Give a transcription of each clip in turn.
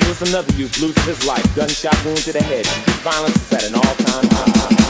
another youth loses his life. Gunshot wound to the head. Violence is at an all-time high.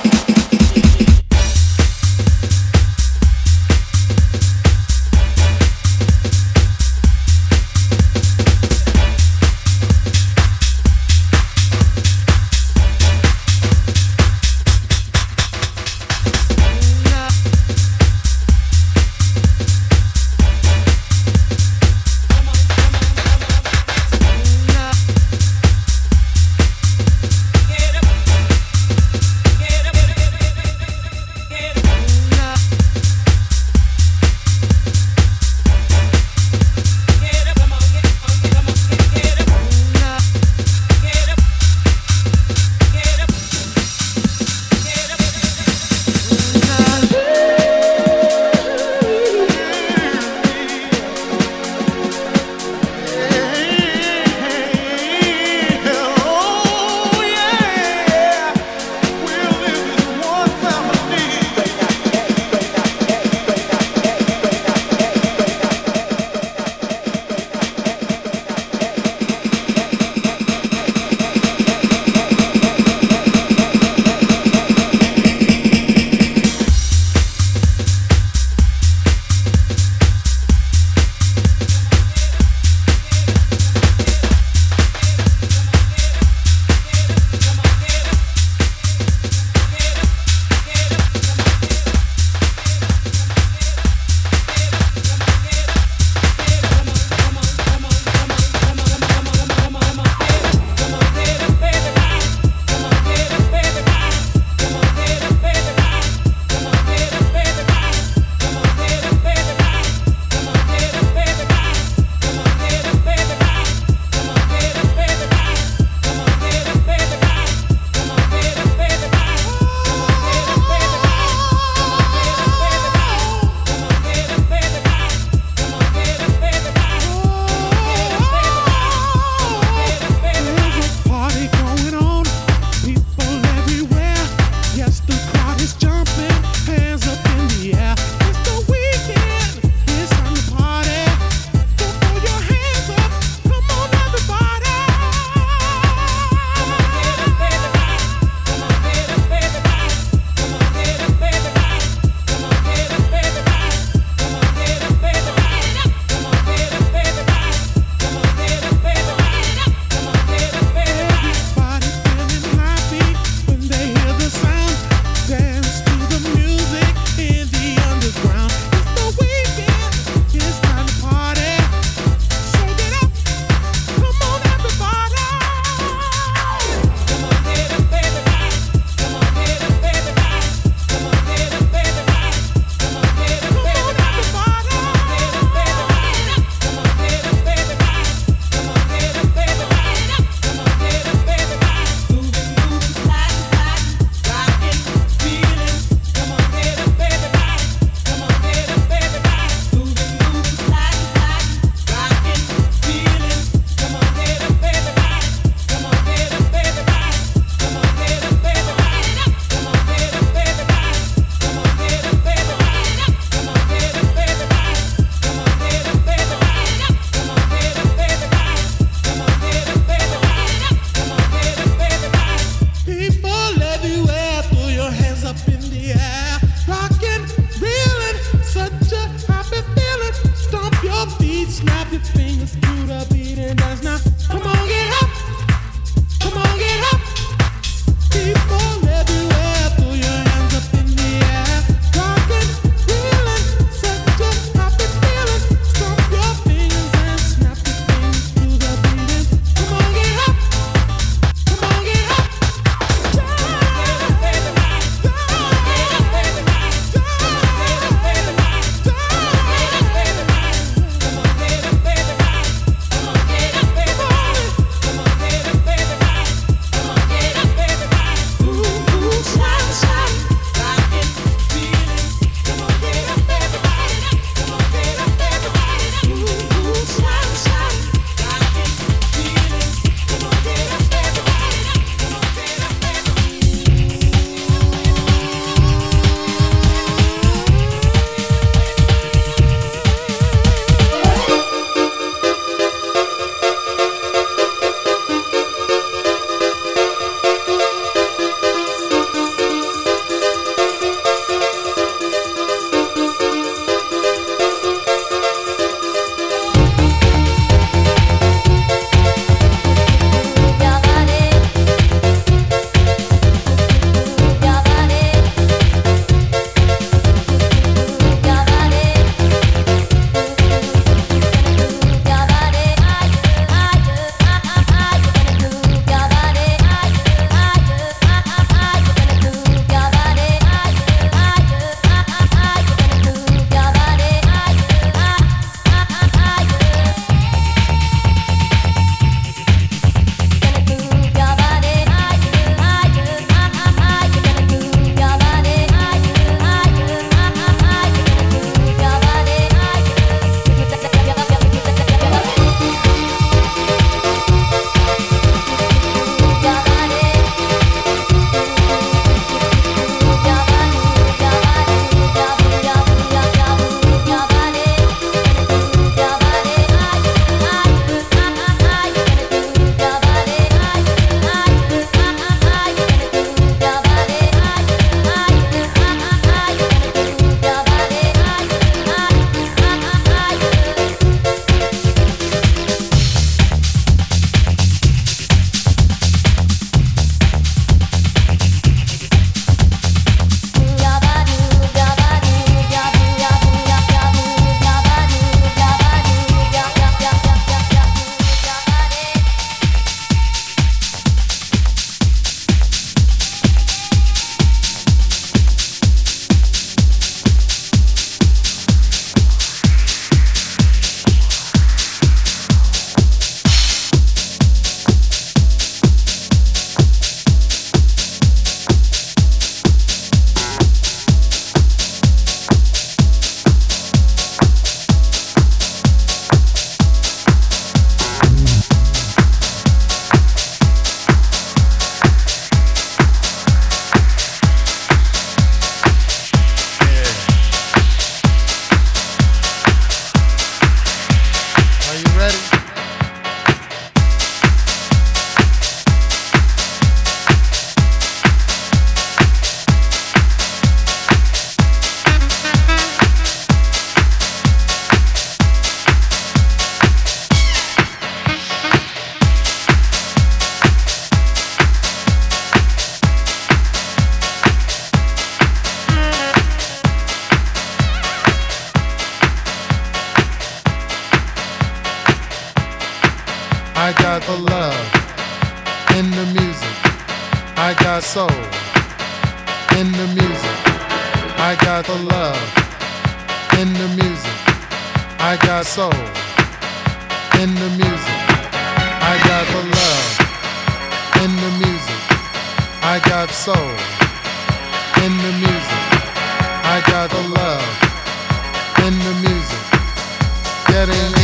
getting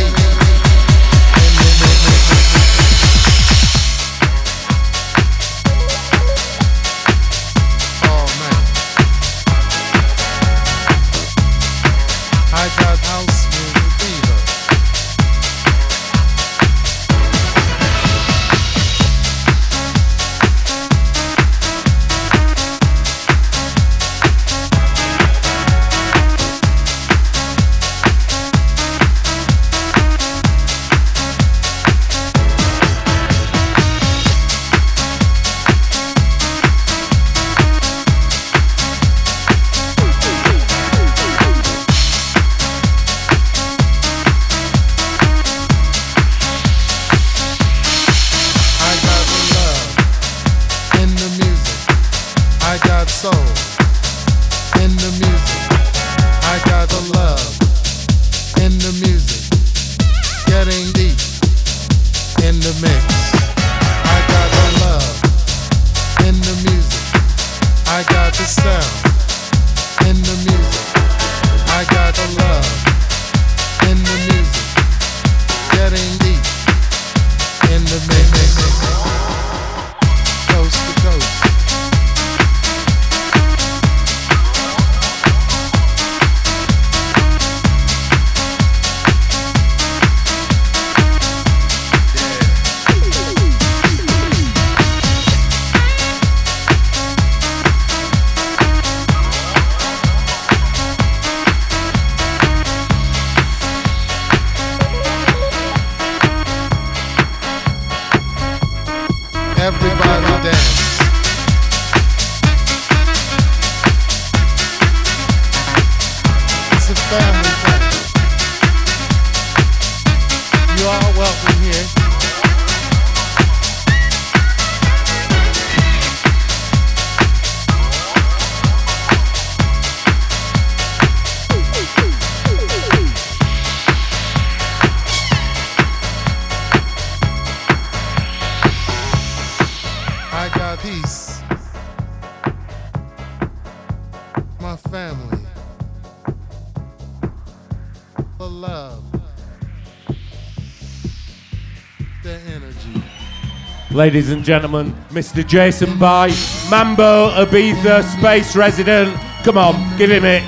Ladies and gentlemen, Mr. Jason Bye, Mambo Ibiza, space resident. Come on, give him it.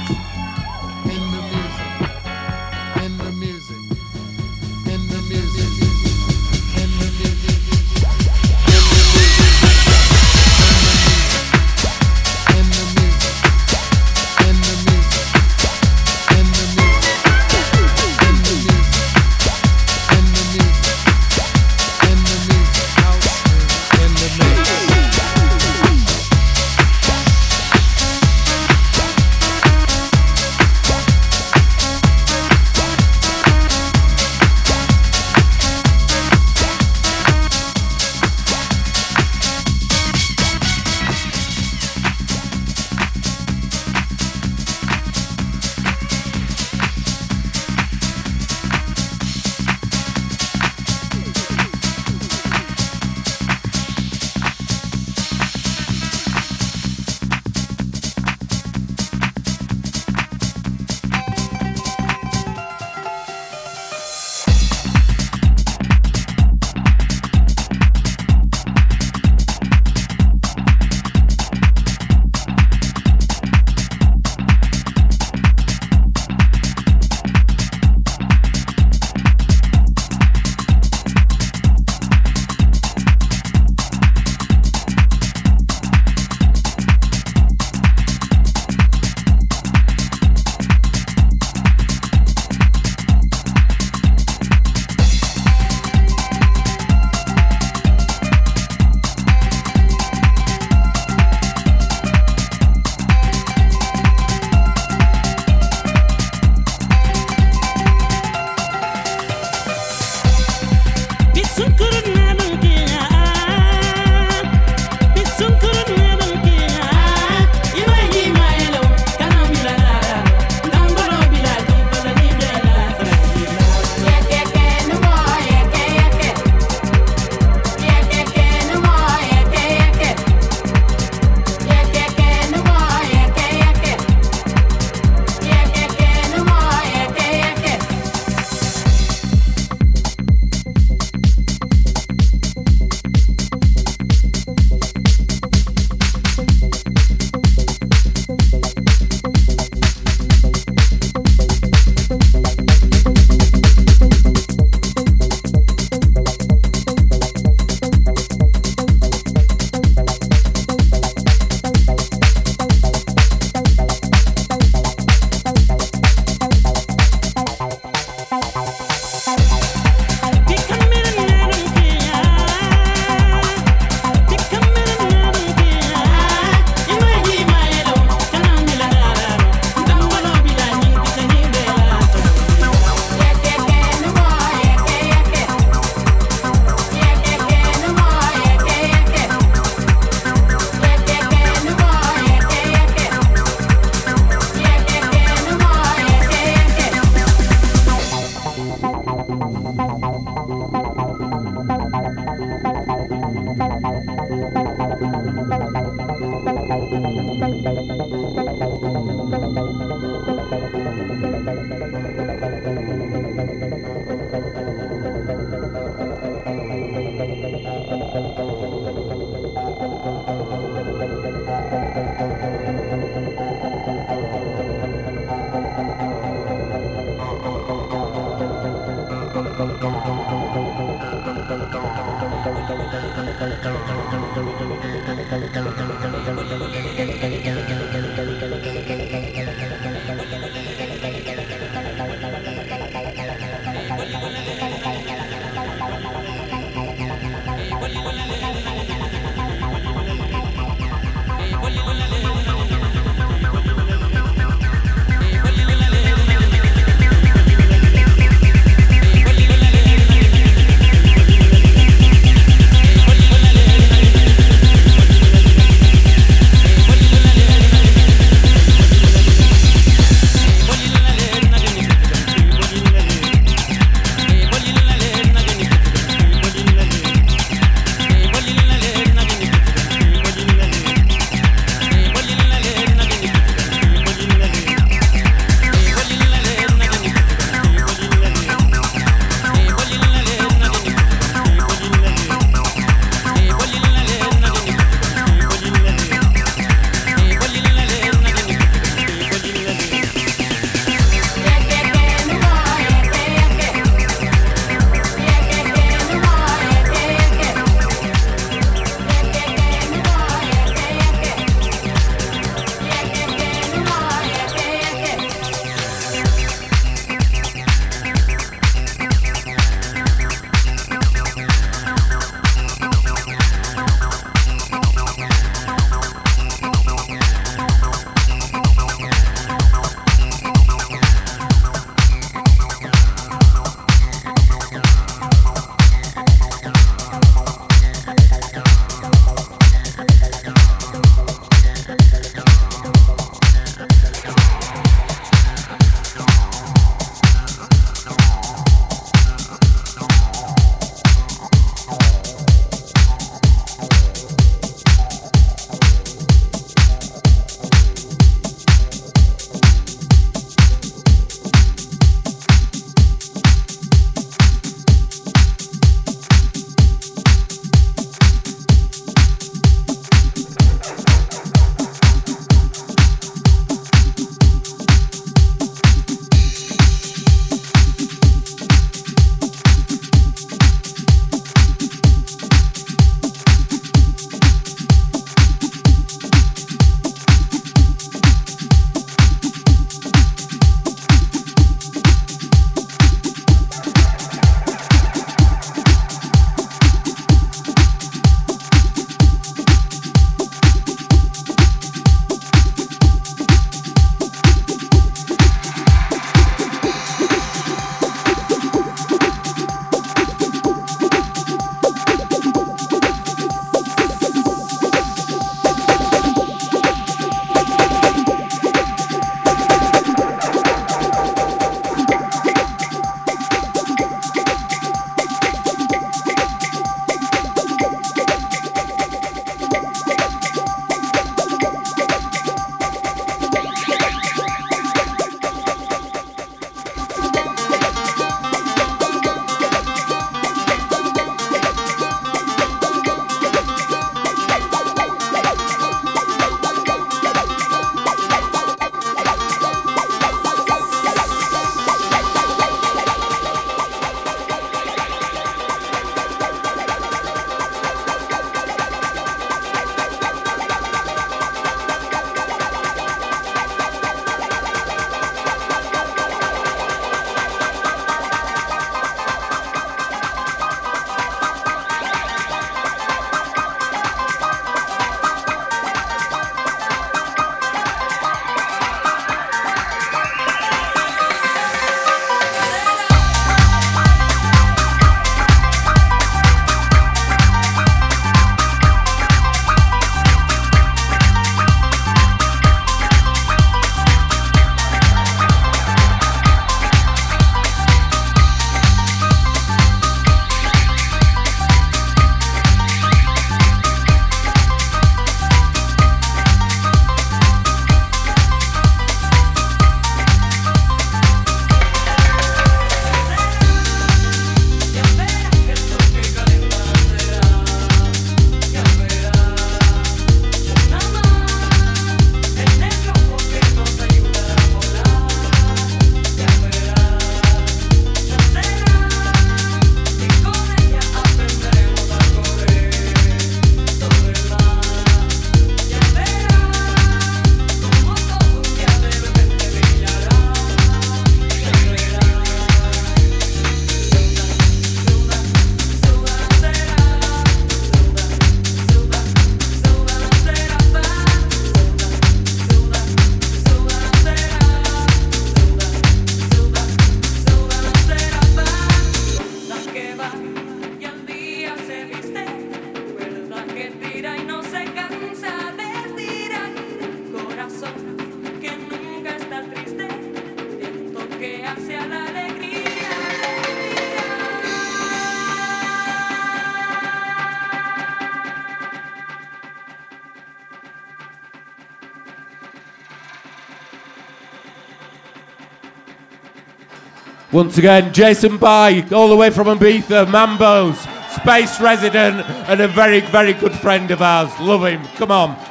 Once again, Jason Bye, all the way from Ibiza, Mambo's space resident, and a very, very good friend of ours. Love him. Come on.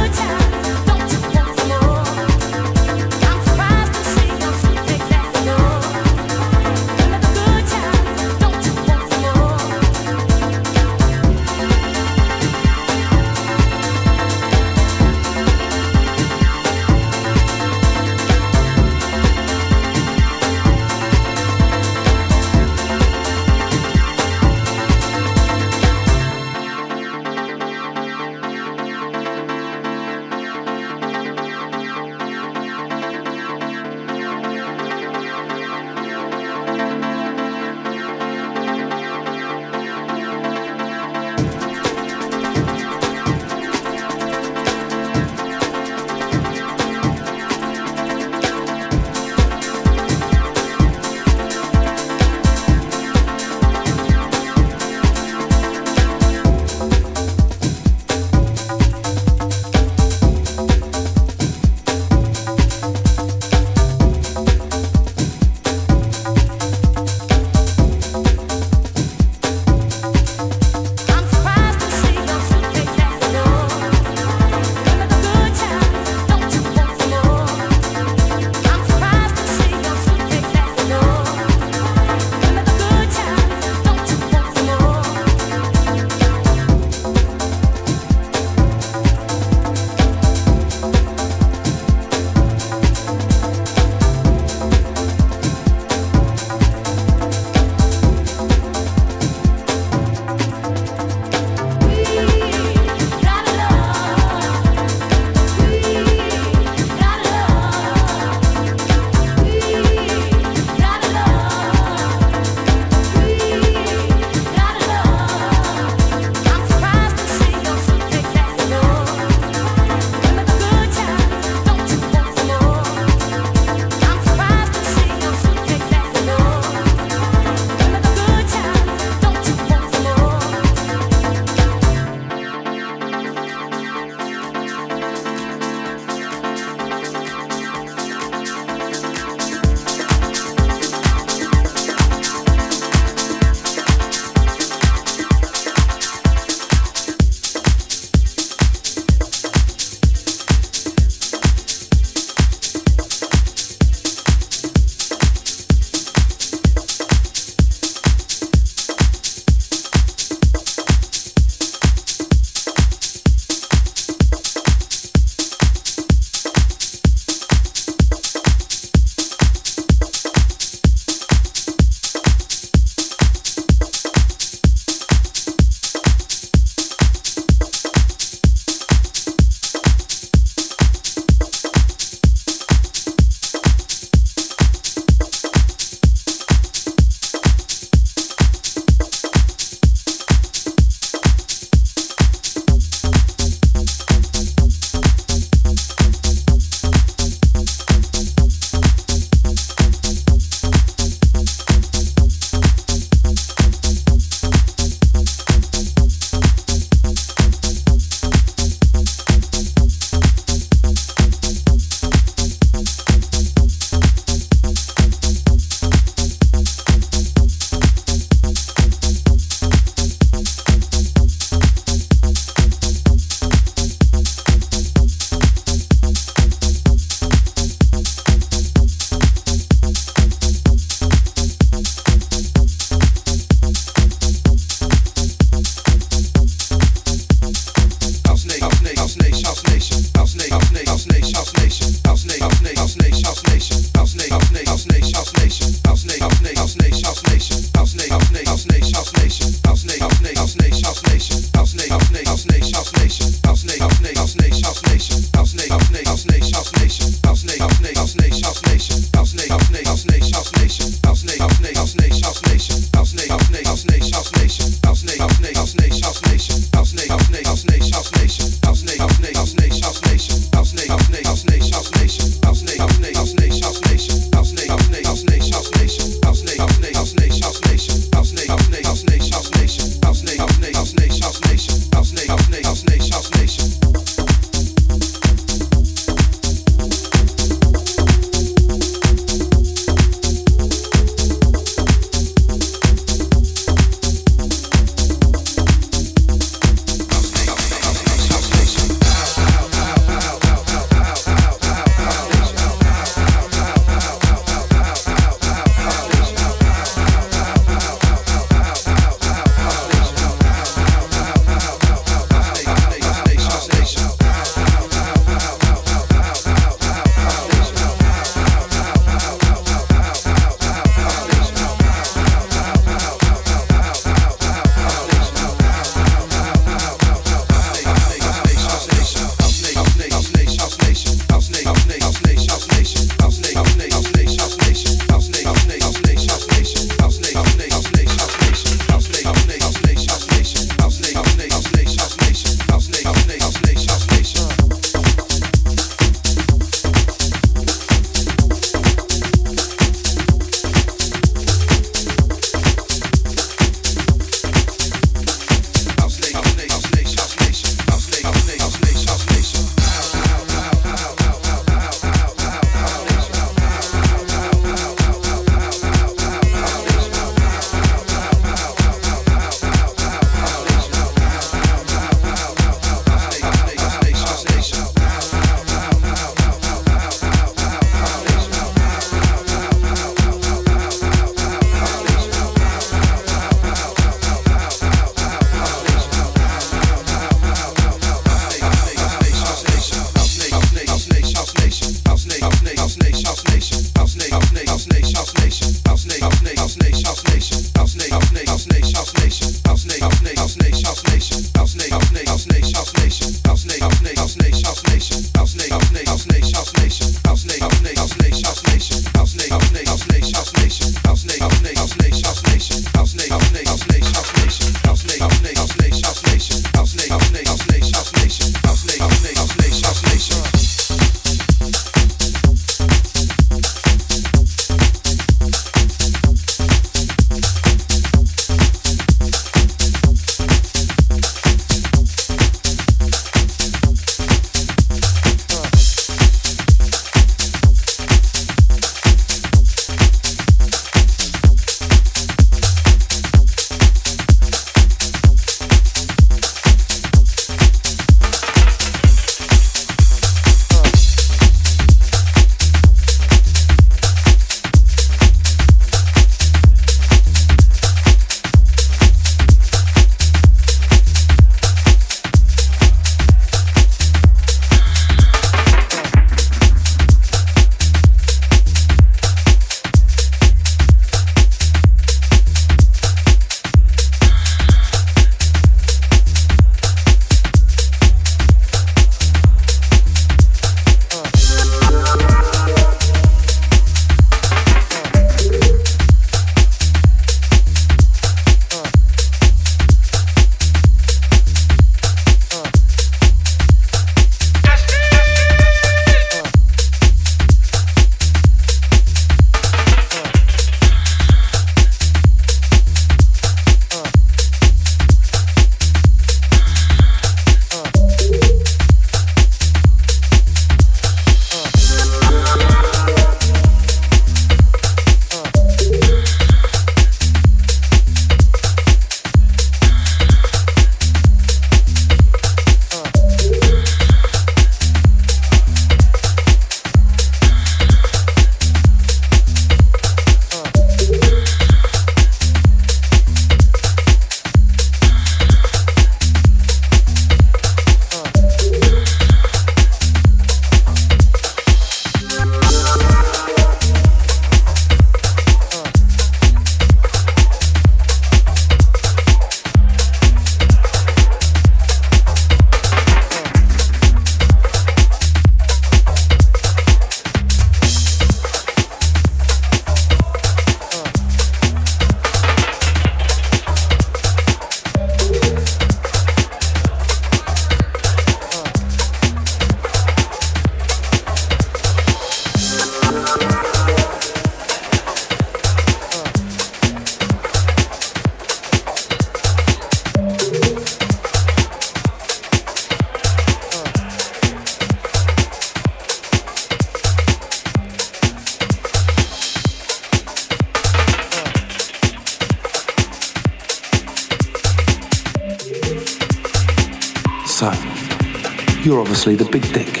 Obviously the big dick.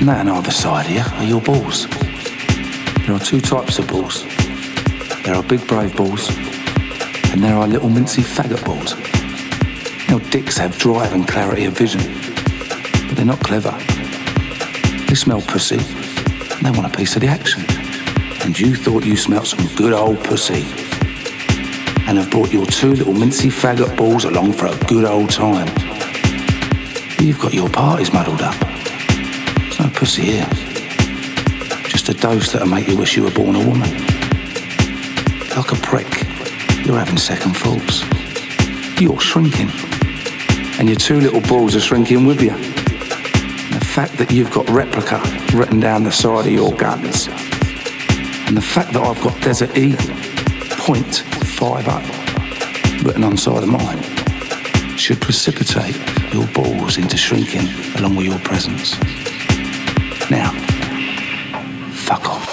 And that on either side here are your balls. There are two types of balls. There are big brave balls, and there are little mincy faggot balls. Now dicks have drive and clarity of vision, but they're not clever. They smell pussy, and they want a piece of the action. And you thought you smelt some good old pussy, and have brought your two little mincy faggot balls along for a good old time. You've got your parties muddled up. There's no pussy here. Just a dose that'll make you wish you were born a woman. Like a prick, you're having second thoughts. You're shrinking. And your two little balls are shrinking with you. And the fact that you've got replica written down the side of your guns. And the fact that I've got Desert Eagle, point five up, written on the side of mine, should precipitate your balls into shrinking along with your presence. Now, fuck off.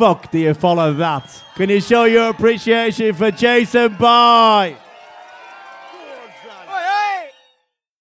Fuck do you follow that? Can you show your appreciation for Jason Bye?